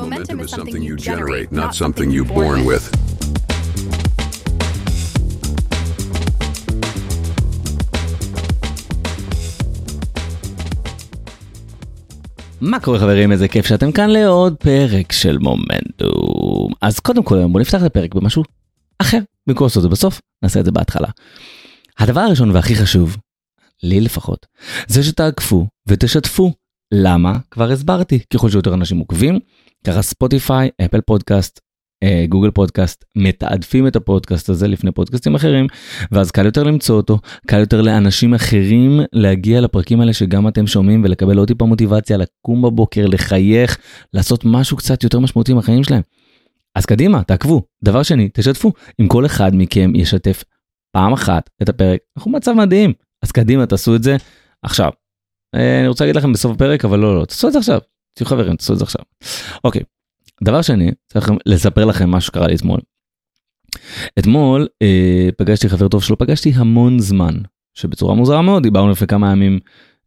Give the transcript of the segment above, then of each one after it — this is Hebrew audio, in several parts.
Momentum is something you generate, not something you're born with. מה קורה חברים? איזה כיף שאתם כאן לעוד פרק של מומנטום. אז קודם כל בוא נפתח את הפרק במשהו אחר. במקום לעשות את זה בסוף נעשה את זה בהתחלה. הדבר הראשון והכי חשוב לי לפחות זה שתעקפו ותשתפו. למה? כבר הסברתי. ככל שיותר אנשים עוקבים ככה ספוטיפיי אפל פודקאסט אה, גוגל פודקאסט מתעדפים את הפודקאסט הזה לפני פודקאסטים אחרים ואז קל יותר למצוא אותו קל יותר לאנשים אחרים להגיע לפרקים האלה שגם אתם שומעים ולקבל עוד טיפה מוטיבציה לקום בבוקר לחייך לעשות משהו קצת יותר משמעותי מהחיים שלהם. אז קדימה תעקבו דבר שני תשתפו אם כל אחד מכם ישתף פעם אחת את הפרק אנחנו במצב מדהים אז קדימה תעשו את זה עכשיו. אה, אני רוצה להגיד לכם בסוף הפרק אבל לא לא תעשו את זה עכשיו. תהיו חברים תעשו את זה עכשיו. אוקיי. דבר שני, צריך לספר לכם מה שקרה לי אתמול. אתמול אה, פגשתי חבר טוב שלא פגשתי המון זמן, שבצורה מוזרה מאוד דיברנו לפני כמה ימים,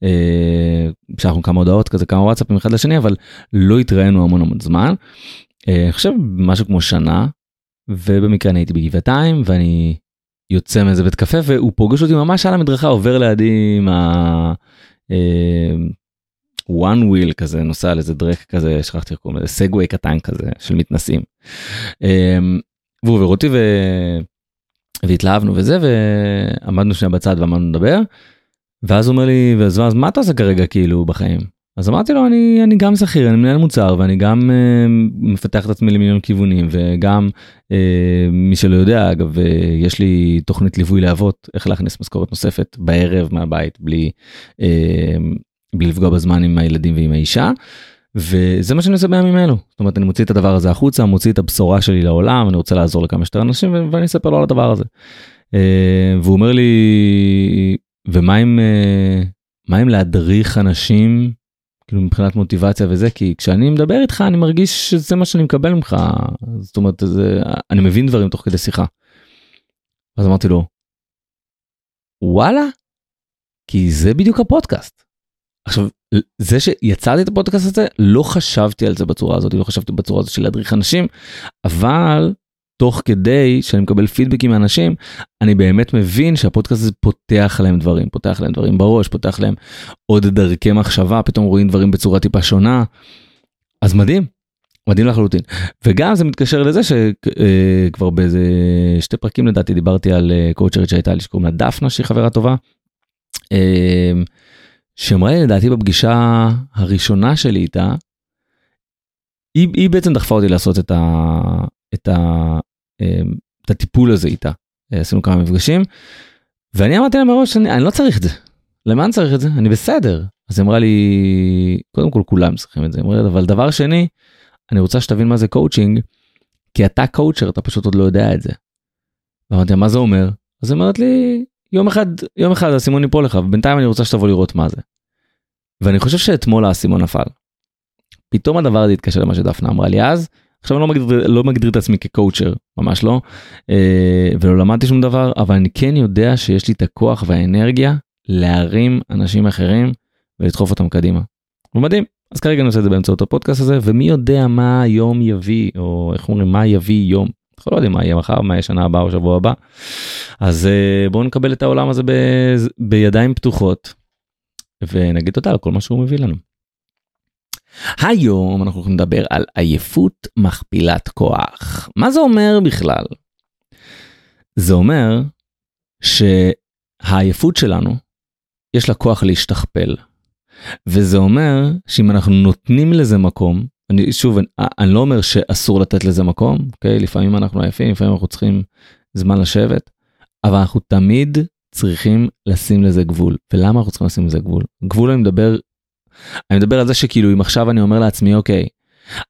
אה, שלחנו כמה הודעות כזה, כמה וואטסאפים אחד לשני, אבל לא התראינו המון המון זמן. אה, אני חושב משהו כמו שנה, ובמקרה אני הייתי בגבעתיים ואני יוצא מאיזה בית קפה והוא פוגש אותי ממש על המדרכה עובר לידי עם ה... אה, one wheel כזה נוסע על איזה דרק כזה שכחתי איך קוראים לזה סגווי קטן כזה של מתנסים. אמ, והוא עובר אותי. והתלהבנו וזה ועמדנו שנייה בצד ואמרנו לדבר. ואז הוא אומר לי אז מה אתה עושה כרגע כאילו בחיים אז אמרתי לו אני אני גם שכיר אני מנהל מוצר ואני גם uh, מפתח את עצמי למיליון כיוונים וגם uh, מי שלא יודע אגב uh, יש לי תוכנית ליווי לאבות איך להכניס משכורת נוספת בערב מהבית בלי uh, בלי לפגוע בזמן עם הילדים ועם האישה. וזה מה שאני עושה בימים אלו זאת אומרת אני מוציא את הדבר הזה החוצה מוציא את הבשורה שלי לעולם אני רוצה לעזור לכמה שיותר אנשים ואני אספר לו על הדבר הזה. אה, והוא אומר לי ומה אם אה, מה אם להדריך אנשים כאילו מבחינת מוטיבציה וזה כי כשאני מדבר איתך אני מרגיש שזה מה שאני מקבל ממך זאת אומרת זה אני מבין דברים תוך כדי שיחה. אז אמרתי לו וואלה כי זה בדיוק הפודקאסט. עכשיו זה שיצרתי את הפודקאסט הזה לא חשבתי על זה בצורה הזאת לא חשבתי בצורה הזאת של להדריך אנשים אבל תוך כדי שאני מקבל פידבקים מאנשים אני באמת מבין שהפודקאסט הזה פותח להם דברים פותח להם דברים בראש פותח להם עוד דרכי מחשבה פתאום רואים דברים בצורה טיפה שונה. אז מדהים מדהים לחלוטין וגם זה מתקשר לזה שכבר באיזה שתי פרקים לדעתי דיברתי על קואוצ'רית שהייתה לי שקוראים לה דפנה שהיא חברה טובה. שאמרה לי לדעתי בפגישה הראשונה שלי איתה, היא, היא בעצם דחפה אותי לעשות את, ה, את, ה, אמ, את הטיפול הזה איתה. עשינו כמה מפגשים, ואני אמרתי לה מראש, אני, אני לא צריך את זה. למה אני צריך את זה? אני בסדר. אז היא אמרה לי, קודם כל כולם צריכים את זה, אמרה אבל דבר שני, אני רוצה שתבין מה זה קואוצ'ינג, כי אתה coacher, אתה פשוט עוד לא יודע את זה. ואמרתי, מה זה אומר? אז היא אומרת לי, יום אחד יום אחד האסימון ייפול לך ובינתיים אני רוצה שתבוא לראות מה זה. ואני חושב שאתמול האסימון נפל. פתאום הדבר הזה התקשר למה שדפנה אמרה לי אז עכשיו אני לא מגדיר, לא מגדיר את עצמי כ coacher ממש לא אה, ולא למדתי שום דבר אבל אני כן יודע שיש לי את הכוח והאנרגיה להרים אנשים אחרים ולדחוף אותם קדימה. הוא מדהים אז כרגע אני עושה את זה באמצעות הפודקאסט הזה ומי יודע מה היום יביא או איך אומרים מה יביא יום אנחנו לא יודעים מה יהיה מחר מה יהיה שנה הבאה או שבוע הבא. אז uh, בואו נקבל את העולם הזה ב... בידיים פתוחות ונגיד תודה על כל מה שהוא מביא לנו. היום אנחנו הולכים לדבר על עייפות מכפילת כוח. מה זה אומר בכלל? זה אומר שהעייפות שלנו יש לה כוח להשתכפל. וזה אומר שאם אנחנו נותנים לזה מקום אני שוב אני, אני לא אומר שאסור לתת לזה מקום אוקיי? לפעמים אנחנו עייפים לפעמים אנחנו צריכים זמן לשבת אבל אנחנו תמיד צריכים לשים לזה גבול. ולמה אנחנו צריכים לשים לזה גבול? גבול אני מדבר אני מדבר על זה שכאילו אם עכשיו אני אומר לעצמי אוקיי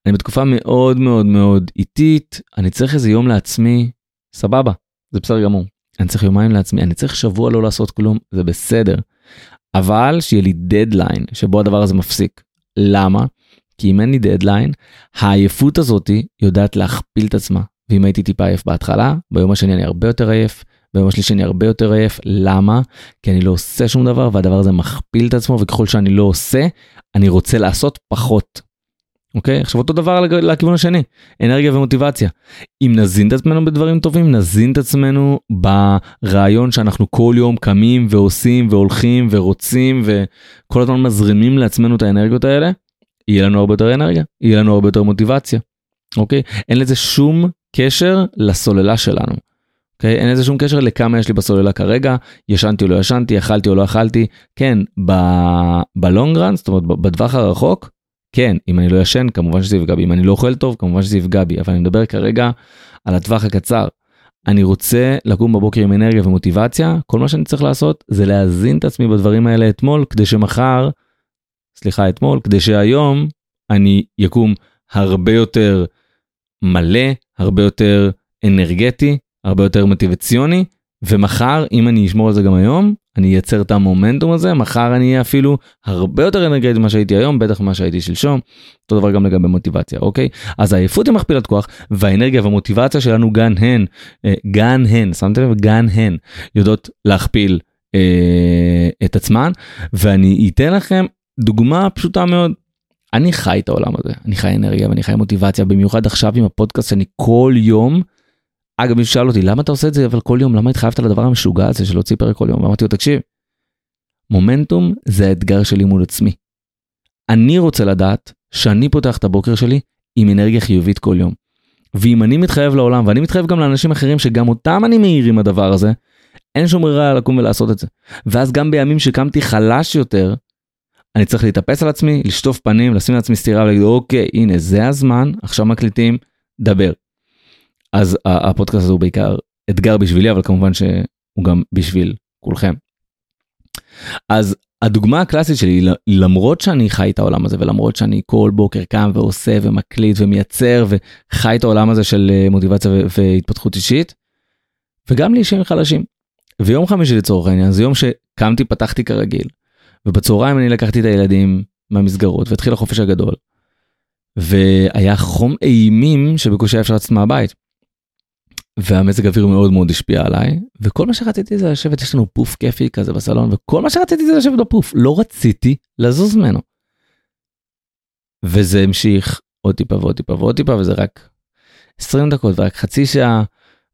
אני בתקופה מאוד מאוד מאוד איטית אני צריך איזה יום לעצמי סבבה זה בסדר גמור. אני צריך יומיים לעצמי אני צריך שבוע לא לעשות כלום זה בסדר. אבל שיהיה לי דדליין שבו הדבר הזה מפסיק. למה כי אם אין לי דדליין, העייפות הזאתי יודעת להכפיל את עצמה. ואם הייתי טיפה עייף בהתחלה, ביום השני אני הרבה יותר עייף, ביום השלישי אני הרבה יותר עייף, למה? כי אני לא עושה שום דבר והדבר הזה מכפיל את עצמו וככל שאני לא עושה, אני רוצה לעשות פחות. אוקיי? עכשיו אותו דבר לכיוון השני, אנרגיה ומוטיבציה. אם נזין את עצמנו בדברים טובים, נזין את עצמנו ברעיון שאנחנו כל יום קמים ועושים והולכים ורוצים וכל הזמן מזרימים לעצמנו את האנרגיות האלה, יהיה לנו הרבה יותר אנרגיה, יהיה לנו הרבה יותר מוטיבציה, אוקיי? אין לזה שום קשר לסוללה שלנו. אוקיי? אין לזה שום קשר לכמה יש לי בסוללה כרגע, ישנתי או לא ישנתי, אכלתי או לא אכלתי. כן, בלונגרנד, זאת אומרת בטווח הרחוק, כן, אם אני לא ישן, כמובן שזה יפגע בי, אם אני לא אוכל טוב, כמובן שזה יפגע בי, אבל אני מדבר כרגע על הטווח הקצר. אני רוצה לקום בבוקר עם אנרגיה ומוטיבציה, כל מה שאני צריך לעשות זה להזין את עצמי בדברים האלה אתמול, כדי שמחר, סליחה, אתמול, כדי שהיום אני יקום הרבה יותר מלא, הרבה יותר אנרגטי, הרבה יותר מוטיבציוני, ומחר, אם אני אשמור על זה גם היום, אני אייצר את המומנטום הזה, מחר אני אהיה אפילו הרבה יותר אנרגטי ממה שהייתי היום, בטח ממה שהייתי שלשום. אותו דבר גם לגבי מוטיבציה, אוקיי? אז העייפות היא מכפילת כוח, והאנרגיה והמוטיבציה שלנו גם הן, אה, גם הן, שמתם לב? גם הן יודעות להכפיל אה, את עצמן, ואני אתן לכם דוגמה פשוטה מאוד. אני חי את העולם הזה, אני חי אנרגיה ואני חי מוטיבציה, במיוחד עכשיו עם הפודקאסט שאני כל יום אגב, מישהו שאל אותי, למה אתה עושה את זה אבל כל יום? למה התחייבת לדבר המשוגע הזה של להוציא פרק כל יום? ואמרתי לו, תקשיב, מומנטום זה האתגר שלי מול עצמי. אני רוצה לדעת שאני פותח את הבוקר שלי עם אנרגיה חיובית כל יום. ואם אני מתחייב לעולם, ואני מתחייב גם לאנשים אחרים שגם אותם אני מעיר עם הדבר הזה, אין שום ברירה לקום ולעשות את זה. ואז גם בימים שקמתי חלש יותר, אני צריך להתאפס על עצמי, לשטוף פנים, לשים לעצמי סטירה ולהגיד, אוקיי, הנה, זה הזמן, עכשיו מקליטים, דבר. אז הפודקאסט הזה הוא בעיקר אתגר בשבילי, אבל כמובן שהוא גם בשביל כולכם. אז הדוגמה הקלאסית שלי, למרות שאני חי את העולם הזה ולמרות שאני כל בוקר קם ועושה ומקליט ומייצר וחי את העולם הזה של אה, מוטיבציה והתפתחות אישית, וגם לאישים חלשים. ויום חמישי לצורך העניין זה יום שקמתי פתחתי כרגיל, ובצהריים אני לקחתי את הילדים מהמסגרות והתחיל החופש הגדול. והיה חום אימים שבקושי אפשר לצאת מהבית. והמזג אוויר מאוד מאוד השפיע עליי וכל מה שרציתי זה לשבת יש לנו פוף כיפי כזה בסלון וכל מה שרציתי זה לשבת בפוף לא רציתי לזוז ממנו. וזה המשיך עוד טיפה ועוד טיפה ועוד טיפה וזה רק 20 דקות ורק חצי שעה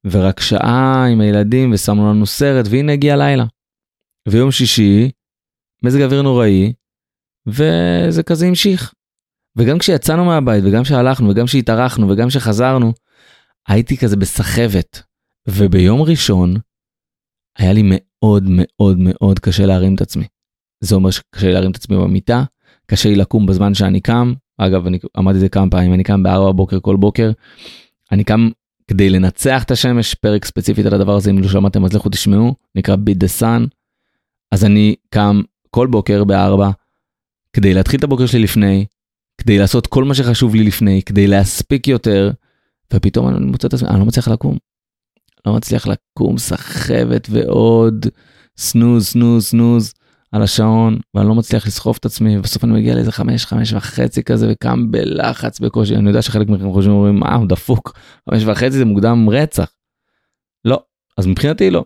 ורק שעה עם הילדים ושמנו לנו סרט והנה הגיע לילה. ויום שישי מזג אוויר נוראי וזה כזה המשיך. וגם כשיצאנו מהבית וגם שהלכנו וגם שהתארחנו וגם שחזרנו הייתי כזה בסחבת, וביום ראשון היה לי מאוד מאוד מאוד קשה להרים את עצמי. זה אומר שקשה לי להרים את עצמי במיטה, קשה לי לקום בזמן שאני קם, אגב אני אמרתי את זה כמה פעמים, אני קם ב-4 בבוקר כל בוקר, אני קם כדי לנצח את השמש, פרק ספציפית על הדבר הזה, אם לא שמעתם אז לכו תשמעו, נקרא ביט דה סאן. אז אני קם כל בוקר ב-4 כדי להתחיל את הבוקר שלי לפני, כדי לעשות כל מה שחשוב לי לפני, כדי להספיק יותר, ופתאום אני מוצא את עצמי, אני לא מצליח לקום. לא מצליח לקום, סחבת ועוד סנוז, סנוז, סנוז על השעון, ואני לא מצליח לסחוב את עצמי, ובסוף אני מגיע לאיזה חמש, חמש וחצי כזה, וקם בלחץ בקושי. אני יודע שחלק מכם חושבים, אומרים, אה, הוא דפוק, חמש וחצי זה מוקדם רצח. לא, אז מבחינתי לא.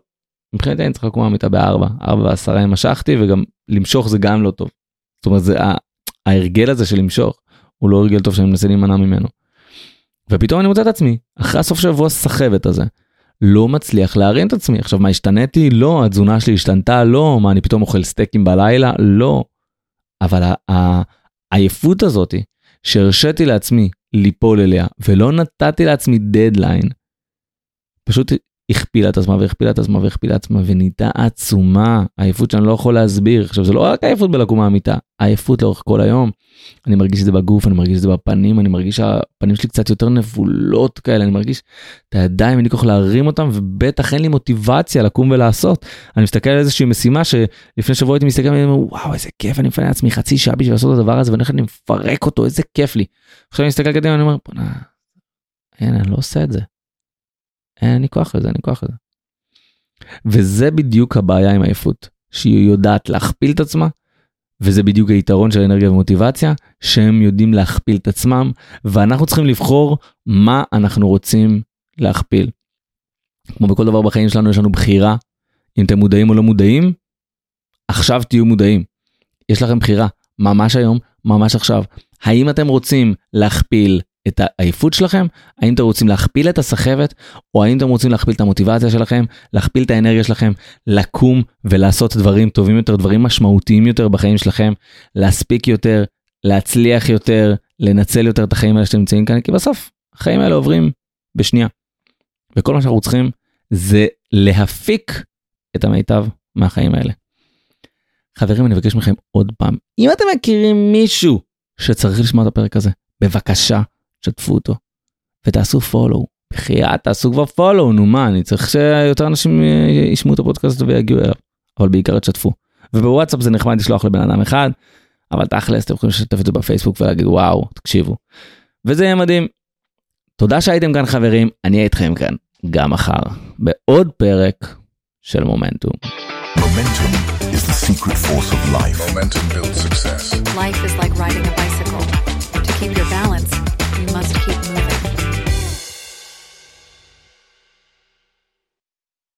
מבחינתי אני צריך לקום מהמיטה בארבע, ארבע ועשרה משכתי, וגם למשוך זה גם לא טוב. זאת אומרת, זה ההרגל הזה של למשוך, הוא לא הרגל טוב שאני מנסה להימנע ממנו. ופתאום אני מוצא את עצמי, אחרי הסוף שבוע סחבת הזה, לא מצליח להרים את עצמי. עכשיו, מה השתניתי? לא. התזונה שלי השתנתה? לא. מה, אני פתאום אוכל סטייקים בלילה? לא. אבל העייפות הזאתי, שהרשיתי לעצמי ליפול אליה, ולא נתתי לעצמי דדליין, פשוט הכפילה את עצמה והכפילה את עצמה והכפילה את עצמה ונהייתה עצומה עייפות שאני לא יכול להסביר עכשיו זה לא רק עייפות בלקום מהמיטה עייפות לאורך כל היום. אני מרגיש את זה בגוף אני מרגיש את זה בפנים אני מרגיש שהפנים שלי קצת יותר נבולות כאלה אני מרגיש את הידיים אין לי כוח להרים אותם ובטח אין לי מוטיבציה לקום ולעשות. אני מסתכל על איזושהי משימה שלפני שבוע הייתי מסתכל ואומר וואו איזה כיף אני מפנה לעצמי חצי שעה בשביל לעשות את הדבר הזה ואני מפרק אותו איזה כיף לי. עכשיו אני מסתכל קדימה אני אומר אין אני לא עושה את זה. אין לי כוח לזה, אין לי כוח לזה. וזה בדיוק הבעיה עם עייפות, שהיא יודעת להכפיל את עצמה, וזה בדיוק היתרון של אנרגיה ומוטיבציה, שהם יודעים להכפיל את עצמם, ואנחנו צריכים לבחור מה אנחנו רוצים להכפיל. כמו בכל דבר בחיים שלנו יש לנו בחירה, אם אתם מודעים או לא מודעים, עכשיו תהיו מודעים. יש לכם בחירה, ממש היום, ממש עכשיו. האם אתם רוצים להכפיל את העייפות שלכם? האם אתם רוצים להכפיל את הסחבת? או האם אתם רוצים להכפיל את המוטיבציה שלכם? להכפיל את האנרגיה שלכם? לקום ולעשות דברים טובים יותר, דברים משמעותיים יותר בחיים שלכם? להספיק יותר, להצליח יותר, לנצל יותר את החיים האלה שאתם נמצאים כאן? כי בסוף החיים האלה עוברים בשנייה. וכל מה שאנחנו צריכים זה להפיק את המיטב מהחיים האלה. חברים, אני מבקש מכם עוד פעם, אם אתם מכירים מישהו שצריך לשמוע את הפרק הזה, בבקשה, שתפו אותו ותעשו פולו. בחייאת, תעשו כבר פולו, נו מה, אני צריך שיותר אנשים אה, ישמעו את הפודקאסט ויגיעו אליו, אבל בעיקר תשתפו. ובוואטסאפ זה נחמד לשלוח לבן אדם אחד, אבל תכלס אתם יכולים לשתף את זה בפייסבוק ולהגיד וואו, תקשיבו. וזה יהיה מדהים. תודה שהייתם כאן חברים, אני אהיה איתכם כאן גם מחר, בעוד פרק של מומנטום. Momentum is the secret force of life. Momentum builds success. Life is like riding a bicycle.